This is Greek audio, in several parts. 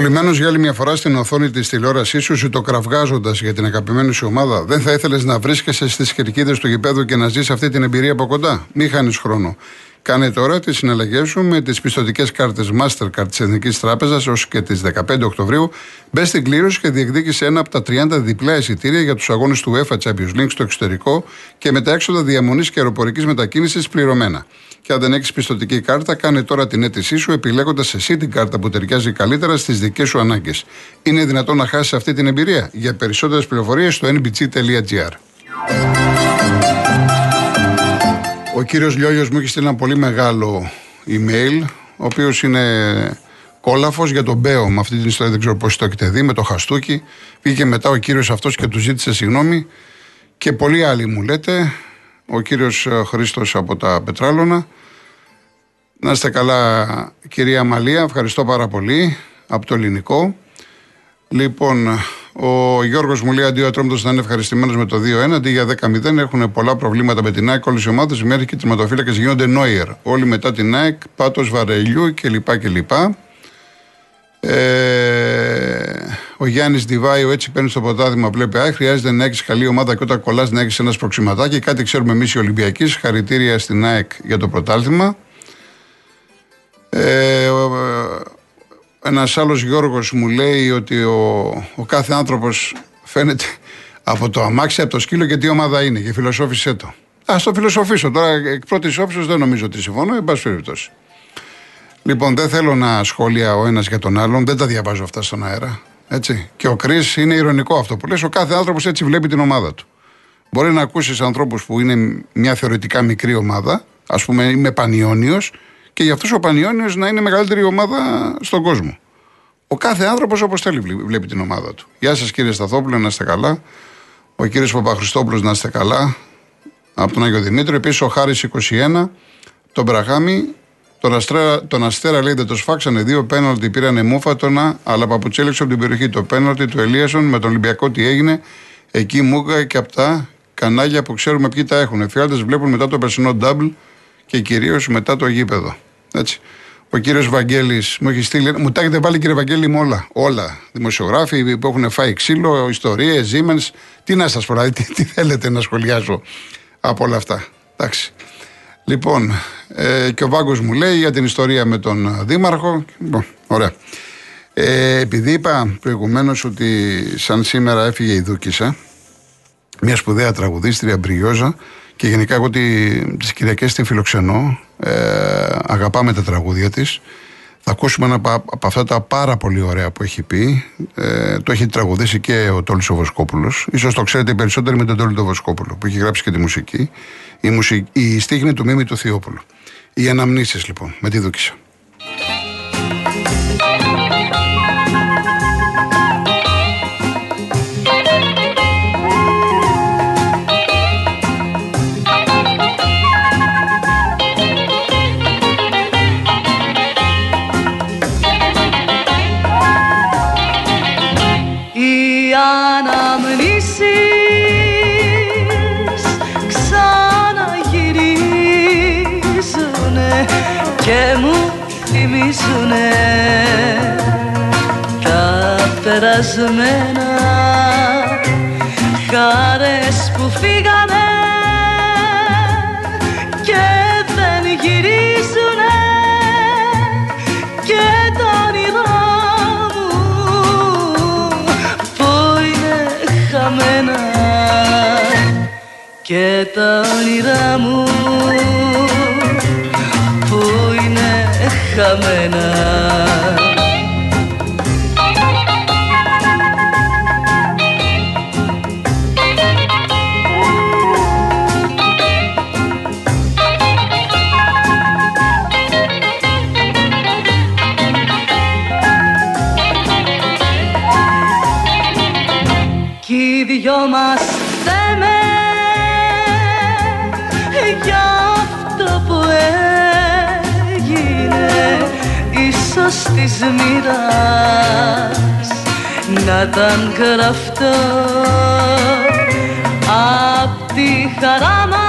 Κολλημένο για άλλη μια φορά στην οθόνη της τηλεόρασής σου, σου το κραυγάζοντα για την αγαπημένη σου ομάδα, δεν θα ήθελες να βρίσκεσαι στις κερκίδες του γηπέδου και να ζεις αυτή την εμπειρία από κοντά; Μην χάνεις χρόνο. Κάνε τώρα τις συναλλαγές σου με τις πιστοτικές κάρτες Mastercard της Εθνικής Τράπεζας ω και τις 15 Οκτωβρίου. Μπες στην κλήρωση και διεκδίκησε ένα από τα 30 διπλά εισιτήρια για τους αγώνες του UEFA Champions League στο εξωτερικό και με τα έξοδα διαμονής και αεροπορικής μετακίνησης πληρωμένα. Και αν δεν έχεις πιστοτική κάρτα, κάνε τώρα την αίτησή σου επιλέγοντας εσύ την κάρτα που ταιριάζει καλύτερα στις δικές σου ανάγκες. Είναι δυνατόν να χάσεις αυτή την εμπειρία; Για περισσότερες πληροφορίες στο nbg.gr. Ο κύριος Λιόλιος μου έχει στείλει ένα πολύ μεγάλο email, ο οποίος είναι κόλαφος για τον Μπέο. Με αυτή την ιστορία δεν ξέρω πώς το έχετε δει, με το χαστούκι. Πήγε μετά ο κύριος αυτός και του ζήτησε συγγνώμη. Και πολλοί άλλοι μου λέτε, ο κύριος Χρήστος από τα Πετράλωνα. Να είστε καλά κυρία Μαλία, ευχαριστώ πάρα πολύ από το ελληνικό. Λοιπόν, ο Γιώργος μου λέει αντί ο Ατρόμητος να είναι ευχαριστημένος με το 2-1, αντί για 10-0 έχουν πολλά προβλήματα με την ΑΕΚ. Όλες οι ομάδες μέχρι και οι τερματοφύλακες γίνονται νόιερ. Όλοι μετά την ΑΕΚ, πάτος βαρελιού κλπ. κλπ. Ε, ο Γιάννης Διβάιο έτσι παίρνει στο ποτάδι βλέπει ΑΕΚ. Χρειάζεται να έχεις καλή ομάδα και όταν κολλάς να έχεις ένα προξηματάκι. Κάτι ξέρουμε εμείς οι Ολυμπιακοί. Χαρητήρια στην ΑΕΚ για το πρωτάθλημα. Ε, ένας άλλος Γιώργος μου λέει ότι ο, ο κάθε άνθρωπος φαίνεται από το αμάξι, από το σκύλο και τι ομάδα είναι. Και φιλοσόφησέ το. Α το φιλοσοφήσω. Τώρα εκ πρώτης όψεως δεν νομίζω ότι συμφωνώ, εν πάση περιπτώσει. Λοιπόν, δεν θέλω να σχόλια ο ένας για τον άλλον, δεν τα διαβάζω αυτά στον αέρα. Έτσι. Και ο Κρι είναι ηρωνικό αυτό που λες. Ο κάθε άνθρωπος έτσι βλέπει την ομάδα του. Μπορεί να ακούσεις ανθρώπους που είναι μια θεωρητικά μικρή ομάδα, ας πούμε είμαι πανιόνιος, και για αυτούς ο Πανιόνιος να είναι μεγαλύτερη ομάδα στον κόσμο. Ο κάθε άνθρωπος όπως θέλει βλέπει την ομάδα του. Γεια σας κύριε Σταθόπουλο, να είστε καλά. Ο κύριος Παπαχριστόπουλο να είστε καλά. Από τον Άγιο Δημήτριο. Επίσης ο Χάρης 21. Τον Μπραχάμι. Τον Αστέρα, τον Αστέρα λέει δεν το σφάξανε δύο πέναλτι, πήρανε μούφατονα, αλλά παπουτσέλεξε από την περιοχή. Το πέναλτι του Ελίασον με τον Ολυμπιακό τι έγινε. Εκεί μούγα και από τα κανάλια που ξέρουμε ποιοι τα έχουν. Εφιάλτες βλέπουν μετά το περσινό double και κυρίως μετά το γήπεδο. Έτσι. Ο κύριος Βαγγέλης μου έχει στείλει. Μου τα έχετε βάλει, κύριε Βαγγέλη, με όλα. Όλα. Δημοσιογράφοι που έχουν φάει ξύλο, ιστορίες, Siemens. Τι να σας πω, δηλαδή, τι, τι, θέλετε να σχολιάσω από όλα αυτά. Εντάξει. Λοιπόν, ε, και ο Βάγκος μου λέει για την ιστορία με τον Δήμαρχο. Λοιπόν, ωραία. Ε, επειδή είπα προηγουμένως ότι σαν σήμερα έφυγε η Δούκησα, μια σπουδαία τραγουδίστρια μπριόζα, και γενικά εγώ τις Κυριακές την φιλοξενώ. Ε, αγαπάμε τα τραγούδια της. Θα ακούσουμε ένα από αυτά τα πάρα πολύ ωραία που έχει πει. Ε, το έχει τραγουδήσει και ο Τόλι ο Βοσκόπουλος. σω το ξέρετε περισσότερο με τον Τόλι ο Βοσκόπουλο που έχει γράψει και τη μουσική. Η, μουσική, η στίχνη του Μίμη του Θεόπουλου. Οι αναμνήσεις λοιπόν με τη Δούκησα. Περασμένα. Χάρες που φύγανε και δεν γυρίζουνε και τα όνειρά μου που είναι χαμένα. Και τα όνειρά μου χαμένα οι δυο μας θέμε για αυτό που ίσως της μοίρας να ήταν γραφτό απ' τη χαρά μας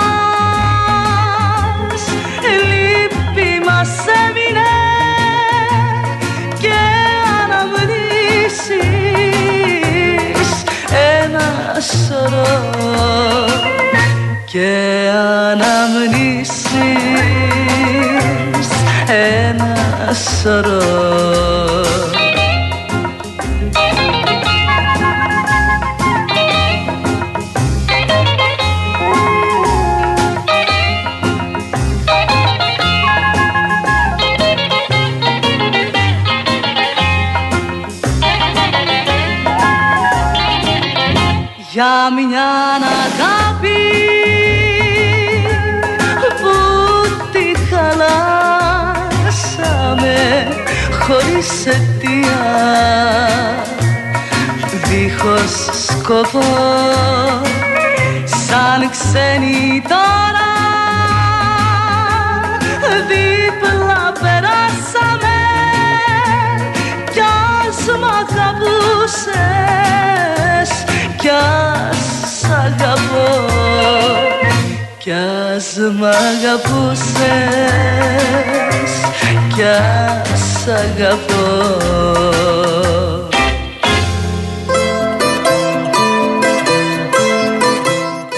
σωρό και αναμνήσεις ένα σωρό. Για μια αγάπη που τη χαλάσαμε χωρίς αιτία. Δίχως σκοπό σαν ξένοι τώρα κι ας αγαπώ κι ας μ' αγαπούσες κι ας αγαπώ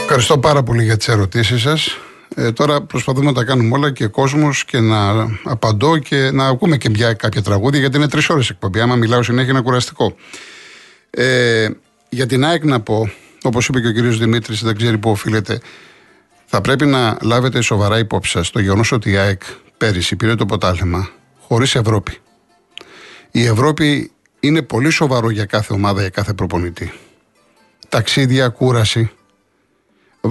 Ευχαριστώ πάρα πολύ για τις ερωτήσεις σας. Ε, τώρα προσπαθούμε να τα κάνουμε όλα και κόσμος και να απαντώ και να ακούμε και μια, κάποια τραγούδια γιατί είναι τρεις ώρες εκπομπή. Άμα μιλάω συνέχεια είναι κουραστικό. Ε, για την ΑΕΚ να πω, όπως είπε και ο κ. Δημήτρης, δεν ξέρει πού οφείλεται, θα πρέπει να λάβετε σοβαρά υπόψη σας το γεγονός ότι η ΑΕΚ πέρυσι πήρε το ποτάλεμα χωρίς Ευρώπη. Η Ευρώπη είναι πολύ σοβαρό για κάθε ομάδα, για κάθε προπονητή. Ταξίδια, κούραση.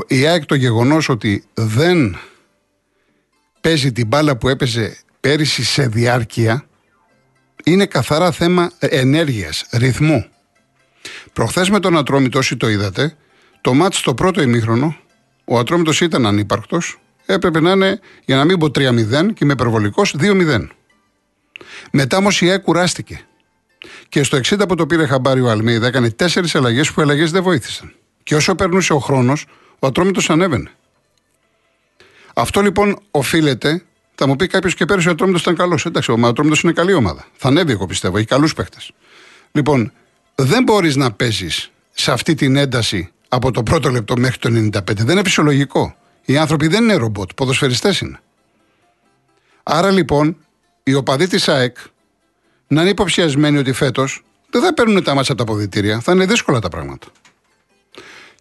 Η ΑΕΚ το γεγονός ότι δεν παίζει την μπάλα που έπαιζε πέρυσι σε διάρκεια είναι καθαρά θέμα ενέργειας, ρυθμού. Προχθές με τον Ατρόμητο, όσοι το είδατε, το μάτς στο πρώτο ημίχρονο, ο Ατρόμητος ήταν ανύπαρκτος, έπρεπε να είναι, για να μην πω 3-0 και είμαι υπερβολικός, 2-0. Μετά όμως η ΕΚ κουράστηκε. Και στο 60 που το πήρε χαμπάρι ο Αλμίδα έκανε τέσσερις αλλαγές που οι αλλαγές δεν βοήθησαν. Και όσο περνούσε ο χρόνος, ο Ατρόμητος ανέβαινε. Αυτό λοιπόν οφείλεται, θα μου πει κάποιος και πέρυσι ο Ατρόμητος ήταν καλός. Εντάξει, ο Ατρόμητος είναι καλή ομάδα. Θα ανέβει, εγώ πιστεύω, έχει καλούς παίχτε. Λοιπόν, δεν μπορείς να παίζεις σε αυτή την ένταση από το πρώτο λεπτό μέχρι το 95. Δεν είναι φυσιολογικό. Οι άνθρωποι δεν είναι ρομπότ, ποδοσφαιριστές είναι. Άρα λοιπόν, οι οπαδοί της ΑΕΚ να είναι υποψιασμένοι ότι φέτος δεν θα παίρνουν τα μάτια από τα ποδητήρια. Θα είναι δύσκολα τα πράγματα.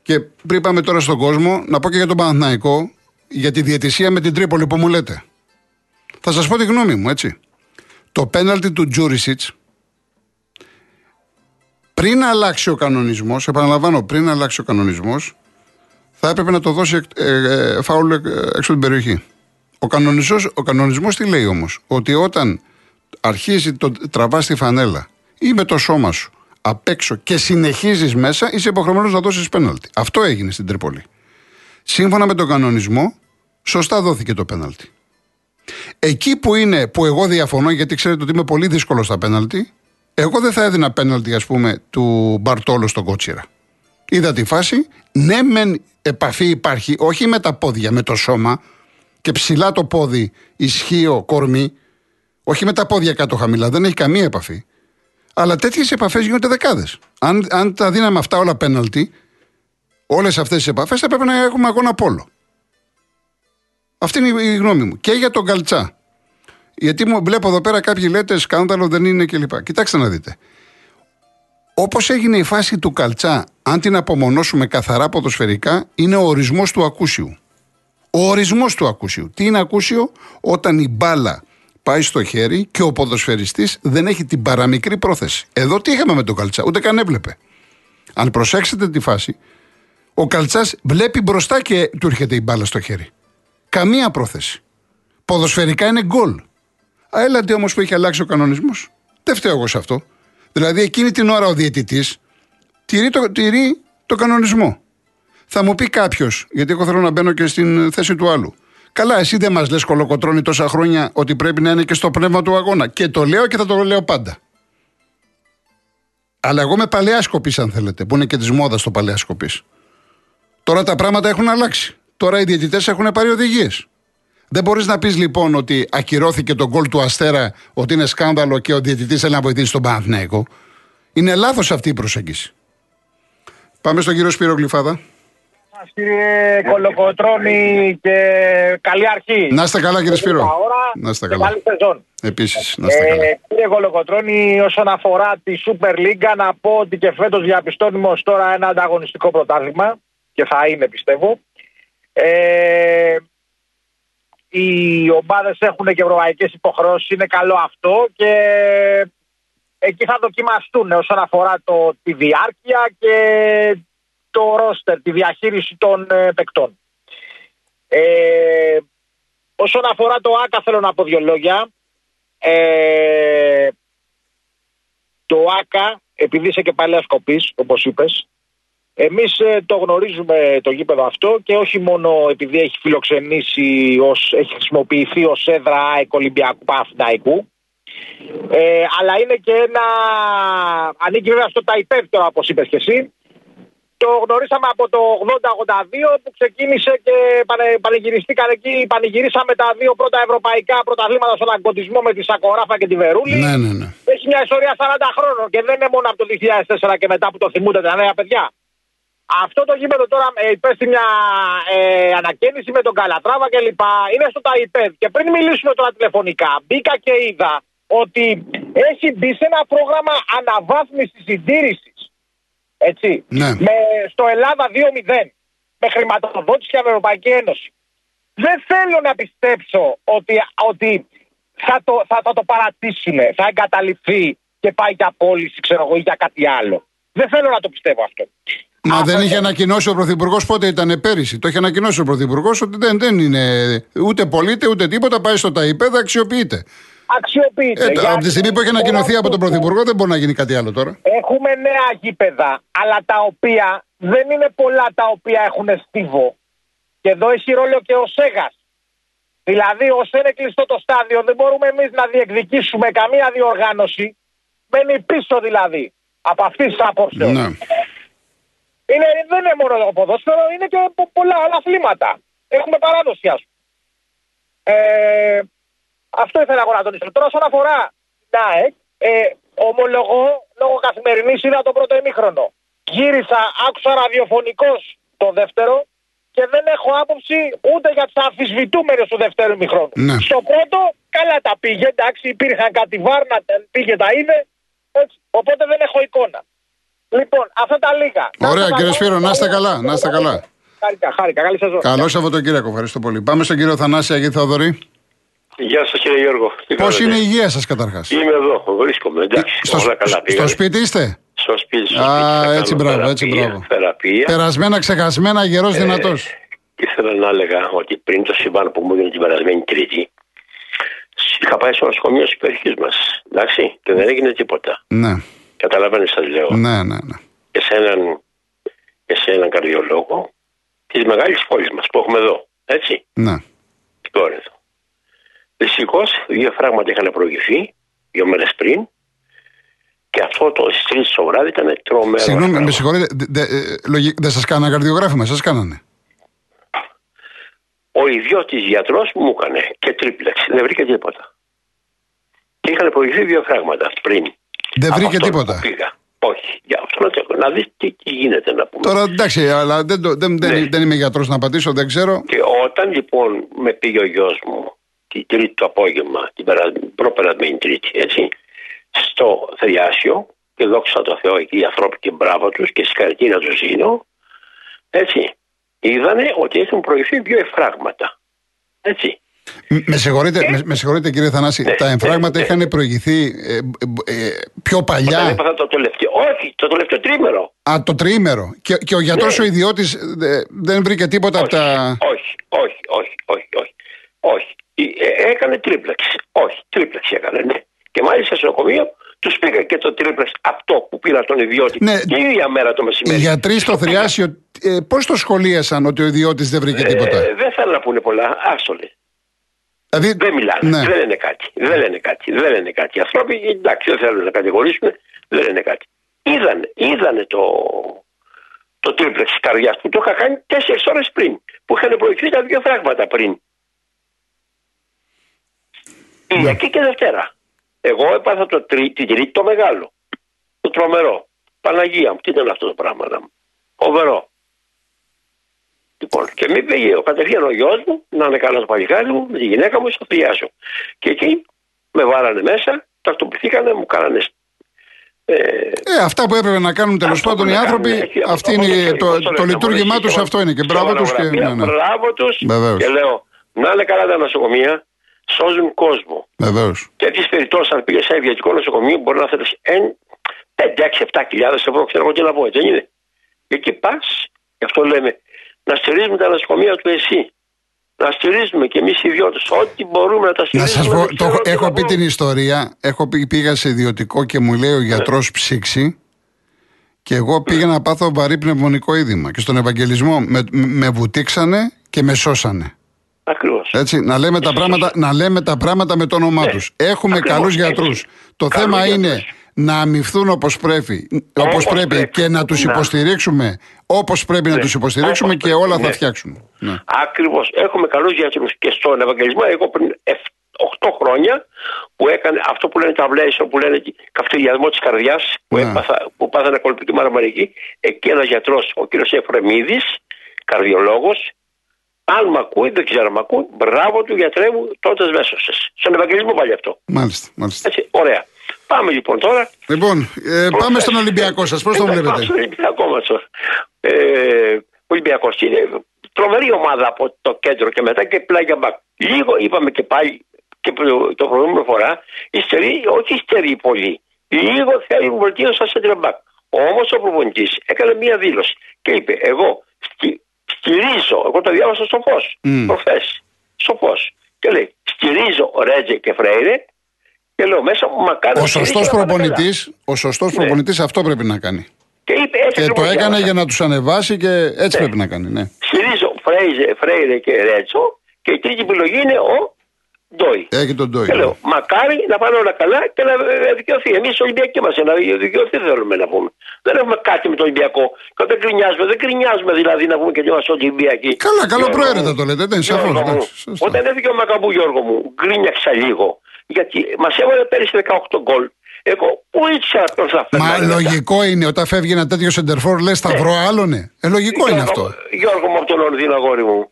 Και πριν πάμε τώρα στον κόσμο, να πω και για τον Παναθναϊκό, για τη διαιτησία με την Τρίπολη που μου λέτε. Θα σας πω τη γνώμη μου, έτσι. Το πέναλτι του Τζούρισιτς πριν αλλάξει ο κανονισμός, επαναλαμβάνω, πριν αλλάξει ο κανονισμός, θα έπρεπε να το δώσει ε, ε, φάουλ ε, έξω την περιοχή. Ο κανονισμός ο κανονισμός τι λέει όμως, ότι όταν αρχίζει το τραβάς στη φανέλα ή με το σώμα σου απ' έξω και συνεχίζεις μέσα, είσαι υποχρεωμένος να δώσεις πέναλτι. Αυτό έγινε στην Τρίπολη. Σύμφωνα με τον κανονισμό, σωστά δόθηκε το πέναλτι. Εκεί που είναι, που εγώ διαφωνώ, γιατί ξέρετε ότι είμαι πολύ δύσκολος στα πέναλτι, εγώ δεν θα έδινα πέναλτι, ας πούμε, του Μπαρτόλο στον Κότσιρα. Είδα τη φάση. Ναι, μεν επαφή υπάρχει, όχι με τα πόδια, με το σώμα και ψηλά το πόδι, ισχύω κορμί. Όχι με τα πόδια κάτω χαμηλά, δεν έχει καμία επαφή. Αλλά τέτοιες επαφές γίνονται δεκάδες. Αν, αν τα δίναμε αυτά όλα πέναλτι, όλες αυτές τις επαφές θα πρέπει να έχουμε αγώνα πόλο. Αυτή είναι η γνώμη μου. Και για τον Καλτσά. Γιατί μου βλέπω εδώ πέρα κάποιοι λέτε σκάνδαλο δεν είναι κλπ. Κοιτάξτε να δείτε. Όπως έγινε η φάση του Καλτσά, αν την απομονώσουμε καθαρά ποδοσφαιρικά, είναι ο ορισμός του ακούσιου. Ο ορισμός του ακούσιου. Τι είναι ακούσιο, όταν η μπάλα πάει στο χέρι και ο ποδοσφαιριστής δεν έχει την παραμικρή πρόθεση. Εδώ τι είχαμε με τον Καλτσά, ούτε καν έβλεπε. Αν προσέξετε τη φάση, ο Καλτσάς βλέπει μπροστά και του έρχεται η μπάλα στο χέρι. Καμία πρόθεση. Ποδοσφαιρικά είναι γκολ. Έλατε όμως που έχει αλλάξει ο κανονισμός. Δεν φταίω εγώ σε αυτό. Δηλαδή εκείνη την ώρα ο διαιτητής τηρεί το, τηρεί το κανονισμό. Θα μου πει κάποιος, γιατί εγώ θέλω να μπαίνω και στην θέση του άλλου. Καλά, εσύ δεν μας λες κολοκοτρώνει τόσα χρόνια ότι πρέπει να είναι και στο πνεύμα του αγώνα. Και το λέω και θα το λέω πάντα. Αλλά εγώ με παλαιά σκοπή, αν θέλετε, που είναι και της μόδας το παλαιά σκοπή. Τώρα τα πράγματα έχουν αλλάξει. Τώρα οι διαιτητές έχουν πάρει οδηγίες. Δεν μπορείς να πεις λοιπόν ότι ακυρώθηκε το γκολ του Αστέρα, ότι είναι σκάνδαλο και ο διαιτητής θέλει να βοηθήσει τον Παναθηναϊκό; Είναι λάθος αυτή η προσέγγιση. Πάμε στον κύριο Σπύρο Γλυφάδα. κύριε Κολοκοτρώνη και καλή αρχή. Να είστε καλά κύριε Σπύρο. Ώρα Να είστε και καλά. Καλή σεζόν. Επίσης, να είστε Ε, καλά. κύριε Κολοκοτρώνη, όσον αφορά τη Super League, να πω ότι και φέτος διαπιστώνουμε ως τώρα ένα ανταγωνιστικό πρωτάθλημα και θα είναι πιστεύω. Ε, οι ομάδες έχουν και ευρωπαϊκές υποχρεώσεις, είναι καλό αυτό και εκεί θα δοκιμαστούν όσον αφορά το, τη διάρκεια και το ρόστερ, τη διαχείριση των ε, παικτών. Ε, όσον αφορά το ΆΚΑ θέλω να πω δύο λόγια. Ε, το ΆΚΑ, επειδή είσαι και παλαιάς κοπής, όπως είπες, εμείς ε, το γνωρίζουμε το γήπεδο αυτό και όχι μόνο επειδή έχει φιλοξενήσει, ως, έχει χρησιμοποιηθεί ως έδρα ΑΕΚ Ολυμπιακού Παναθηναϊκού, ε, αλλά είναι και ένα, ανήκει βέβαια στο ΤΑΙΠΕΒ τώρα όπως είπες και εσύ, το γνωρίσαμε από το 80-82 που ξεκίνησε και πανε, πανηγυριστήκαν εκεί, πανηγυρίσαμε τα δύο πρώτα ευρωπαϊκά πρωταθλήματα στον αγκωτισμό με τη Σακοράφα και τη Βερούλη. Ναι, ναι, ναι. Έχει μια ιστορία 40 χρόνων και δεν είναι μόνο από το 2004 και μετά που το θυμούνται τα νέα παιδιά. Αυτό το γήπεδο τώρα ε, υπέστη μια ε, ανακαίνιση με τον Καλατράβα κλπ. Είναι στο ΤΑΙΠΕΔ. Και πριν μιλήσουμε τώρα τηλεφωνικά, μπήκα και είδα ότι έχει μπει σε ένα πρόγραμμα αναβάθμισης συντήρησης. Έτσι. Ναι. Με, στο Ελλάδα 2-0. Με χρηματοδότηση και από την Ευρωπαϊκή Ένωση. Δεν θέλω να πιστέψω ότι, ότι θα, το, θα, θα το παρατήσουν, θα εγκαταλειφθεί και πάει για πώληση, ξέρω εγώ, ή για κάτι άλλο. Δεν θέλω να το πιστεύω αυτό. Μα Α, δεν αυτό- είχε ανακοινώσει ο Πρωθυπουργός πότε ήταν πέρυσι. Το είχε ανακοινώσει ο Πρωθυπουργός ότι δεν, δεν είναι ούτε πωλείται ούτε τίποτα. Πάει στο ΤΑΙΠΕΔ, αξιοποιείται. Αξιοποιείται. Ε, Γιατί από τη στιγμή που έχει ανακοινωθεί από τον Πρωθυπουργό, δεν μπορεί να γίνει κάτι άλλο τώρα. Έχουμε νέα γήπεδα, αλλά τα οποία δεν είναι πολλά τα οποία έχουν στίβο. Και εδώ έχει ρόλο και ο Σέγας. Δηλαδή, όσο είναι κλειστό το στάδιο, δεν μπορούμε εμείς να διεκδικήσουμε καμία διοργάνωση. Μένει πίσω δηλαδή από αυτής της άποψης. Ναι. Είναι, δεν είναι μόνο το ποδόσφαιρο, είναι και πο- πολλά άλλα αθλήματα. Έχουμε παράδοση, ας πούμε. Ε, αυτό ήθελα εγώ να τονίσω. Τώρα, όσον αφορά την ΑΕΚ, ε, ομολογώ, λόγω καθημερινής είδα το πρώτο ημίχρονο. Γύρισα, άκουσα ραδιοφωνικός το δεύτερο και δεν έχω άποψη ούτε για τις αμφισβητούμενες του δεύτερου ημίχρονου. Ναι. Στο πρώτο, καλά τα πήγε, εντάξει, υπήρχαν κάτι βάρνα, πήγε, τα είδε. Έτσι, οπότε δεν έχω εικόνα. Λοιπόν, αυτά τα λίγα. Ωραία, Να κύριε σας Σπύρο, να είστε καλά, να είστε καλά. Χάρηκα, χάρηκα. Καλή σεζόν. Καλό Σαββατοκύριακο, ευχαριστώ πολύ. Πάμε στον κύριο Θανάση Αγίου Θεοδωρή. Γεια σας κύριε Γιώργο. Τι Πώς κάνετε; είναι η υγεία σας καταρχάς; Είμαι εδώ, βρίσκομαι. Εντάξει, Στο, όλα καλά στο πήγανε. σπίτι είστε; Στο σπίτι, στο Α, σπίτι θα έτσι, κάνω μπράβο, έτσι, θεραπεία, μπράβο. Θεραπεία. Περασμένα, ξεχασμένα, γερός Ε, δυνατός. Και ήθελα να έλεγα ότι πριν το συμβάν που μου έγινε την περασμένη Τρίτη, είχα πάει στο νοσοκομείο της περιοχής μας. Εντάξει, και δεν έγινε τίποτα. Ναι, Καταλαβαίνετε, σας λέω. ναι, ναι. ναι. Και σε έναν, και σε έναν καρδιολόγο της μεγάλης πόλης μας που έχουμε εδώ. Έτσι, ναι. στην Κόρινθο. Δυστυχώς, δύο φράγματα είχαν προηγηθεί δύο μέρες πριν. Και αυτό το στι 3 το βράδυ ήταν τρομερό. Συγγνώμη, πράγμα. με συγχωρείτε. δε- δε- ε, λογι- Δεν σας κάνανε καρδιογράφημα, σας κάνανε. Ο ιδιώτης γιατρός μου έκανε και τρίπλεξ. Δεν βρήκε τίποτα. Και είχαν προηγηθεί δύο φράγματα πριν. Δεν Από βρήκε αυτό τίποτα. που Πήγα. Όχι. Για αυτό να, το, να δεις τι, τι γίνεται να πούμε. Τώρα εντάξει, αλλά δεν, το- δεν, δεν, Ναι. δεν είμαι γιατρός να απαντήσω, δεν ξέρω. Και όταν λοιπόν με πήγε ο γιος μου την Τρίτη το απόγευμα, την περα- προπερασμένη Τρίτη, έτσι, στο Θριάσιο, και δόξα τω Θεώ εκεί οι ανθρώποι και μπράβο τους και συγχαρητήρια τους δίνω, έτσι, είδανε ότι έχουν προηγηθεί δύο εφράγματα. Έτσι. Μ- Με συγχωρείτε, με, με συγχωρείτε κύριε Θανάση, Ναι, τα εμφράγματα ναι, είχαν προηγηθεί ε, ε, ε, πιο Όταν παλιά. έπαθα το τελευταίο. Όχι, το τελευταίο τρίμερο. Α, το τριήμερο. Και, και ο γιατρός Ναι. ο ιδιώτης δεν βρήκε τίποτα από τα. όχι, όχι, όχι, όχι, όχι. όχι. Ε, έκανε τρίπλεξ. Όχι, τρίπλεξ έκανε, ναι. Και μάλιστα στο νοσοκομείο τους πήγα και το τρίπλεξ αυτό που πήρα τον ιδιώτη. Ναι. Την ίδια μέρα το Οι μεσημέρι. γιατροί στο Θριάσιο, ε, πώς το σχολίασαν ότι ο ιδιώτης δεν βρήκε τίποτα; Ε, δεν θέλω να πούνε πολλά. Άστολε. Δηλαδή, Δεν μιλάνε. Ναι. Δεν λένε κάτι. Δεν λένε κάτι. Δεν λένε κάτι. Οι άνθρωποι εντάξει δεν θέλουν να κατηγορήσουν. Δεν λένε κάτι. Είδανε, είδανε το, το τρίπλεξ της καρδιάς που το είχα κάνει τέσσερις ώρες πριν. Που είχαν προηγηθεί τα δύο φράγματα πριν. Κυριακή και Δευτέρα. Εγώ έπαθα το τρί, την τρίτη το μεγάλο. Το τρομερό. Παναγία μου, τι ήταν αυτό το πράγμα να μου. Φοβερό. Λοιπόν, και με πήγε ο κατευθείαν ο γιος μου, να είναι καλά το παλικάρι μου, με τη γυναίκα μου στο Θριάσιο. Και εκεί με βάλανε μέσα, τακτοποιηθήκανε, μου κάνανε. Ε, Ε, αυτά που έπρεπε να κάνουν τέλος αυτό πάντων που οι να άνθρωποι, κάνουν, έτσι, αυτή αυτό είναι το- το, το το λένε, λειτουργήμά από τους εκεί, αυτό είναι. Και στο μπράβο τους. Και, μονογραφία, ναι, ναι. Μπράβο τους. Βεβαίως. Και λέω, να είναι καλά τα νοσοκομεία, σώζουν κόσμο. Βεβαίως. Και τις περιπτώσεις, αν πήγες σε ένα ιδιωτικό νοσοκομείο, μπορεί να θέλεις 5, 6, 7 χιλιάδες ευρώ, ξέρω εγώ τι να πω, έτσι δεν είναι. Και εκεί πας, γι' αυτό λέμε, να στηρίζουμε τα νοσοκομεία του εσύ. Να στηρίζουμε και εμείς οι ιδιώτες, ό,τι μπορούμε να τα Να στηρίζουμε. σα πω, δεν το, ξέρω τι έχω να πει πω. την ιστορία. Έχω πει, πήγα σε ιδιωτικό και μου λέει ο γιατρός ψήξη. Και εγώ πήγα να πάθω βαρύ πνευμονικό είδημα. Και στον Ευαγγελισμό με, με βουτήξανε και με σώσανε. Ακριβώς. Έτσι, να λέμε, τα πράγματα, να λέμε τα πράγματα με το όνομά Ναι. τους. Έχουμε Ακριβώς, καλούς έτσι. γιατρούς. Το Καλούς θέμα είναι γιατρούς. Να αμυφθούν όπως πρέπει, όπως Όπως πρέπει πρέπει. και να τους Να. υποστηρίξουμε όπως πρέπει να Ναι. τους υποστηρίξουμε Όπως και όλα πρέπει, θα ναι. φτιάξουν. Ναι. Ακριβώς. Έχουμε καλού γιατρού. Και στον Ευαγγελισμό, εγώ πριν 8 χρόνια που έκανε αυτό που λένε τα βλέσιο, που λένε καυτηριασμό της καρδιάς, που, Ναι. έπαθα, που πάθανε κολπική μαραμαρική, εκεί ένας γιατρός, ο κύριος Εφρεμίδης, καρδιολόγος, αν μ' ακούει, δεν ξέρω αν μ' ακούει, μπράβο του γιατρέ μου, τότε μέσωσε. Στον Ευαγγελισμό πάλι αυτό. Μάλιστα, μάλιστα. Έτσι, ωραία. Πάμε λοιπόν τώρα. Λοιπόν, ε, πάμε στον Ολυμπιακό σας. Πώς τον Ε, Πάμε βλέπετε. στον Ολυμπιακό μας τώρα. Ε, ο Ολυμπιακός είναι τρομερή ομάδα από το κέντρο και μετά και πλάγια μπακ. Λίγο είπαμε και πάλι και προ- το προηγούμενο φορά, υστερεί, όχι υστερεί πολύ. Λίγο θέλουν βελτίωση σαν center back. Όμως ο προπονητής έκανε μία δήλωση και είπε εγώ στι- στηρίζω, εγώ το διάβασα στο φως, Μμ. προχθές, στο φως. Και λέει στηρίζω Ρέτζε και Φρέιρε και λέω μέσα μου μακάρι Ο να σωστός στηρίσω να πάνε καλά. προπονητής, ο σωστός Ναι. προπονητής αυτό πρέπει να κάνει. Και, είπε, έτσι Και το ακριβώς έκανε διάβασα. για να τους ανεβάσει και έτσι Ναι. πρέπει να κάνει, ναι. Στηρίζω Φρέιζε, Φρέιρε και Ρέτσο και η τρίτη επιλογή είναι ο Ντόι. Έχει τον Ντόι. Και λέω, μακάρι να πάνε όλα καλά και να ε, δικαιωθεί. Εμείς οι Ολυμπιακοί μας να δικαιωθεί θέλουμε να πούμε. Δεν έχουμε κάτι με το Ολυμπιακό. Και δεν κρινιάζουμε, δεν κρινιάζουμε δηλαδή να πούμε και είμαστε Ολυμπιακοί. Καλά, καλό Γιώργο προαίρετα μου, το λέτε, ναι, σαφώς, Γιώργο μου, εντάξει, σωστά. Όταν έφυγε ο Μακαμπού Γιώργο μου, γκρίνιαξα λίγο. Γιατί μας έβαλε πέρυσι 18 γκολ. Εγώ πού ήξερα ποιον θα Μα φέρνανε μετά. λογικό είναι όταν φεύγει ένα τέτοιο σεντερφόρ, λες σταυρό άλλονε. Ε, λογικό είναι Γιώργο- αυτό. Γιώργο μου από τον Λονδίνο, αγόρι μου.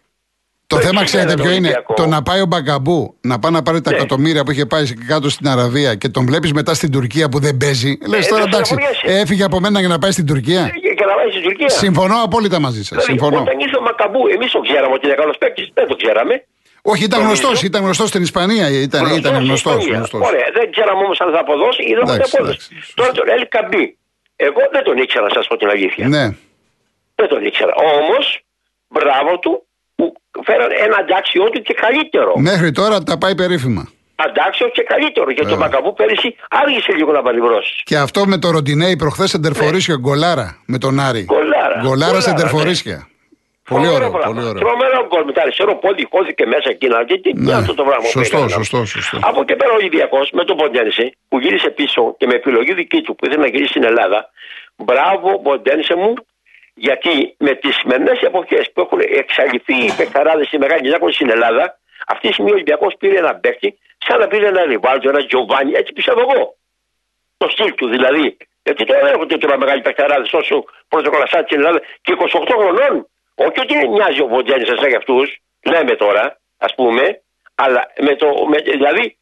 Το Το θέμα εξής ξέρετε είναι ποιο το είναι; Ολυμπιακό. Το να πάει ο Μπαγκαμπού να πάει να πάρει τα Ναι. εκατομμύρια που είχε πάει κάτω στην Αραβία και τον βλέπεις μετά στην Τουρκία που δεν παίζει. Λες Ε, τώρα δεν εντάξει, στεναχωριέσαι. έφυγε από μένα για να πάει στην Τουρκία. Και, και να πάει στην Τουρκία. Συμφωνώ απόλυτα μαζί σας. Δηλαδή, Συμφωνώ. Όταν ήρθε ο Μακαμπού, εμείς το ξέραμε ότι είναι καλός παίκτης. Δεν το ξέραμε. Όχι, ήταν Νομίζω. γνωστός. Ήταν γνωστός στην Ισπανία. Ήταν, Γνωστός ήταν στην γνωστός. Ισπανία. Ωραία, δεν ξέραμε όμως αν θα αποδώσει ή δεν θα Εντάξει, αποδώσει. εντάξει, Τώρα τον Ελ Καμπή. Εγώ δεν τον ήξερα, να σας πω την αλήθεια. Ναι. Δεν τον ήξερα. Όμως, μπράβο του που φέραν ένα αντάξιό του και καλύτερο. Μέχρι τώρα τα πάει περίφημα. Αντάξιο και καλύτερο. Γιατί ο Βέβαια. Μακαμπού πέρυσι άργησε λίγο να βάλει μπρος. Και αυτό με το Ροντινέι προχθές εντερφορίσια γκολάρα με τον Άρη. Ναι. Γκολάρα. Γκολάρα Γκολάρα, σε εντερφορίσια. Πολύ Φοβερό ωραίο. πράγμα. Πολύ ωραίο. Τρομερό γκολ με τα αριστερό πόδι, χώθηκε μέσα εκεί να δει τι Ναι. είναι αυτό το πράγμα. που Σωστό, έκανε. σωστό, σωστό. Από εκεί πέρα ο Ολυμπιακό με τον Ποντένσε που γύρισε πίσω και με επιλογή δική του που ήθελε να γυρίσει στην Ελλάδα. Μπράβο, Ποντένσε μου, γιατί με τις σημερινές εποχές που έχουν εξαλειφθεί οι παιχταράδες στη Μεγάλη Διάκονη στην Ελλάδα, αυτή τη στιγμή ο Ολυμπιακό πήρε ένα παίκτη, σαν να πήρε ένα Ριβάλτο, ένα Τζοβάνι, έτσι πιστεύω εγώ. Το στυλ του δηλαδή. Γιατί τώρα δεν έχω τέτοια μεγάλη παιχταράδες όσο πρωτοκολλασάτη στην Ελλάδα και 28 χρονών. Όχι ότι μοιάζει ο Ποντένσε σαν για αυτούς, λέμε τώρα, ας πούμε, αλλά με το, με, δηλαδή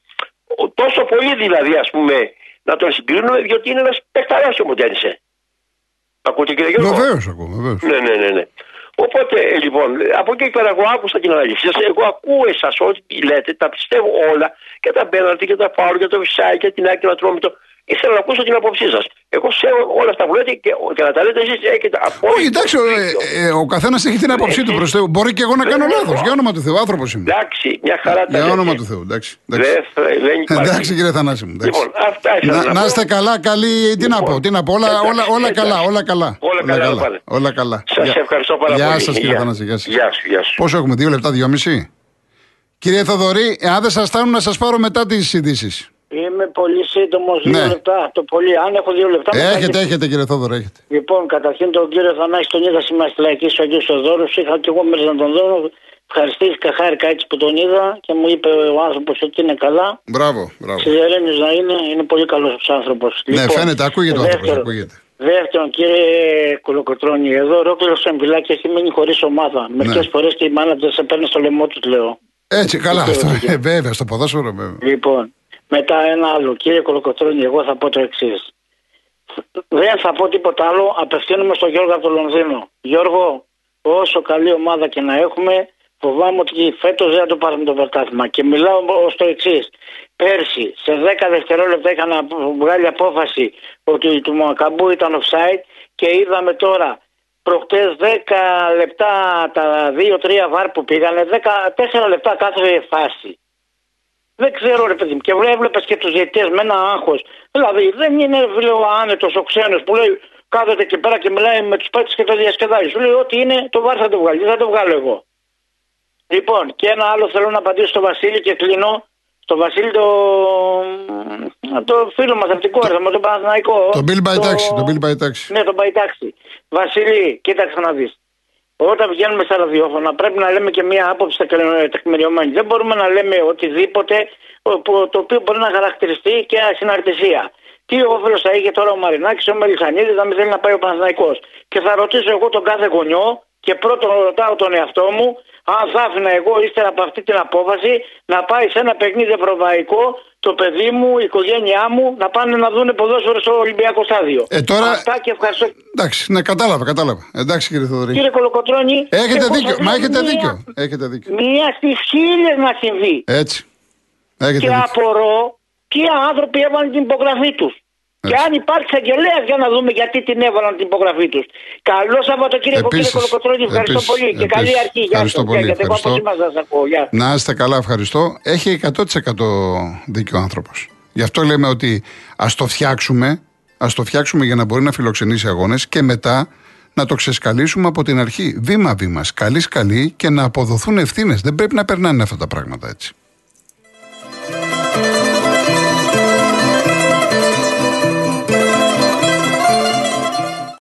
ο- τόσο πολύ δηλαδή ας πούμε να τον συγκρίνουμε διότι είναι ένας παιχταράς ο Μοντένισε. Ακούτε κύριε Γιώργο; Βεβαίως ακούω, βεβαίως. Ναι, ναι, ναι, ναι. Οπότε ε, λοιπόν, από εκεί και πέρα εγώ άκουσα την ανάλυση σας. Εγώ ακούω εσάς ό,τι λέτε, τα πιστεύω όλα και τα πέναλτι και τα φάουλ και το φυσάει και την άκρη να τρώμε το. Ήθελα να ακούσω την άποψή σας. Εγώ ξέρω όλα αυτά που λέτε και, και να τα λέτε εσείς έχετε απόλυτο. Όχι, εντάξει, ο, ε, ε, ο καθένας έχει την άποψή του προς Θεού. Μπορεί και εγώ να κάνω Ναι, λάθος. ναι. Για όνομα του Θεού, άνθρωπος είμαι. Εντάξει, μια χαρά τα Για λέτε. όνομα του Θεού, εντάξει. εντάξει. Δεν, θα- δεν υπάρχει. Εντάξει, κύριε Θανάση μου. εντάξει. Λοιπόν, αυτά ήθελα Να, να, να πω. είστε καλά, καλή. Τι να Λοιπόν, πω, τι να πω. Όλα, εντάξει, όλα, όλα εντάξει. καλά, όλα καλά. Όλα καλά, όλα καλά. Όλα καλά. Σας Γεια- ευχαριστώ πάρα Γεια πολύ. σας, κύριε Γεια. Θανάση. Γεια σας. Γεια σου, γεια σου. Πόσο έχουμε, δύο λεπτά, δυόμιση; Κύριε Θοδωρή, αν δεν σας φτάνουν να σας πάρω μετά τις ειδήσεις. Είμαι πολύ σύντομος, Ναι. δύο λεπτά. Το πολύ, αν έχω δύο λεπτά. με Έχετε, καλύπτει. έχετε, κύριε Θόδωρο, έχετε. Λοιπόν, καταρχήν τον κύριο Θανάση τον είδα στη Μαστιλακή ο Αγίου Θοδόρου. Είχα και εγώ μέσα να τον δω. Ευχαριστήθηκα, χάρηκα έτσι που τον είδα και μου είπε ο άνθρωπος ότι είναι καλά. Μπράβο, μπράβο. Σιδερένιο να είναι, είναι πολύ καλός άνθρωπος. Ναι, φαίνεται, ακούγεται ο άνθρωπος. δεύτερο, Ακούγεται. Δεύτερον, κύριε Κολοκοτρόνη, εδώ ολόκληρος ο και έχει μείνει χωρίς ομάδα. Μερικές φορές και οι μάνατζερ σε παίρνει στο λαιμό του, λέω. Έτσι, καλά. Αυτό, ε, βέβαια, στο ποδόσφαιρο, βέβαια. Λοιπόν, μετά ένα άλλο. Κύριε Κολοκοτρόνη, εγώ θα πω το εξής. Δεν θα πω τίποτα άλλο. Απευθύνομαι στον Γιώργο από το Λονδίνο. Γιώργο, όσο καλή ομάδα και να έχουμε, φοβάμαι ότι φέτος δεν θα το πάρουμε το πρωτάθλημα. Και μιλάω ως το εξής. Πέρσι, σε 10 δευτερόλεπτα είχαν βγάλει απόφαση ότι του Μακαμπού ήταν offside και είδαμε τώρα προχτές 10 λεπτά τα 2-3 βάρ που πήγανε, 4 λεπτά κάθε φάση. Δεν ξέρω ρε παιδί μου. Και έβλεπες και τους διαιτητές με ένα άγχος. Δηλαδή δεν είναι ο άνετος ο ξένος που λέει κάθεται εκεί πέρα και μιλάει με τους παίκτες και το διασκεδάζει. Σου λέει ότι είναι το βάρ θα το βγάλει. Δεν θα το βγάλω εγώ. Λοιπόν, και ένα άλλο θέλω να απαντήσω στο Βασίλη και κλείνω. Στο Βασίλη το, το φίλο μας από την κόρη μου, τον Παναθηναϊκό. Τον Bill Μπαϊτάξη. Το... Bill Μπαϊτάξη. Ναι, τον Μπαϊτάξη. Βασίλη, κοίταξε να δεις. Όταν βγαίνουμε στα ραδιόφωνα πρέπει να λέμε και μία άποψη τεκμηριωμένη. Δεν μπορούμε να λέμε οτιδήποτε το οποίο μπορεί να χαρακτηριστεί και ασυναρτησία. Τι όφελος θα είχε τώρα ο Μαρινάκης, ο Μελισανίδη να μην θέλει να πάει ο Παναθηναϊκός. Και θα ρωτήσω εγώ τον κάθε γονιό και πρώτον ρωτάω τον εαυτό μου αν θα άφηνα εγώ ύστερα από αυτή την απόφαση να πάει σε ένα παιχνίδι ευρωπαϊκό το παιδί μου, η οικογένειά μου να πάνε να δουν ποδόσφαιρο στο Ολυμπιακό στάδιο. Ε, τώρα... Αυτά και ευχαριστώ. Εντάξει, ναι, κατάλαβα, κατάλαβα. Εντάξει κύριε Θοδωρή. Κύριε Κολοκοτρώνη. Έχετε δίκιο, μα έχετε μία, δίκιο. Έχετε δίκιο. Μία στις χίλιες να συμβεί. Έτσι. Έχετε και δίκιο. απορώ ποιοι άνθρωποι έβαλαν την υπογραφή τους. Και αν υπάρχει αγγελέας για να δούμε γιατί την έβαλαν την υπογραφή τους. Καλό Σαββατοκύριακο κύριε Κολοκοτρόνη. Ευχαριστώ επίσης, πολύ επίσης, και καλή αρχή. Γεια ευχαριστώ σας, πολύ. Γιατί ευχαριστώ. σας ακούω. Γεια. Να είστε καλά, ευχαριστώ. Έχει 100% δίκιο ο άνθρωπος. Γι' αυτό λέμε ότι ας το φτιάξουμε, ας το φτιάξουμε για να μπορεί να φιλοξενήσει αγώνες και μετά να το ξεσκαλίσουμε από την αρχή. Βήμα-βήμα, σκαλί-σκαλί και να αποδοθούν ευθύνες. Δεν πρέπει να περνάνε αυτά τα πράγματα έτσι.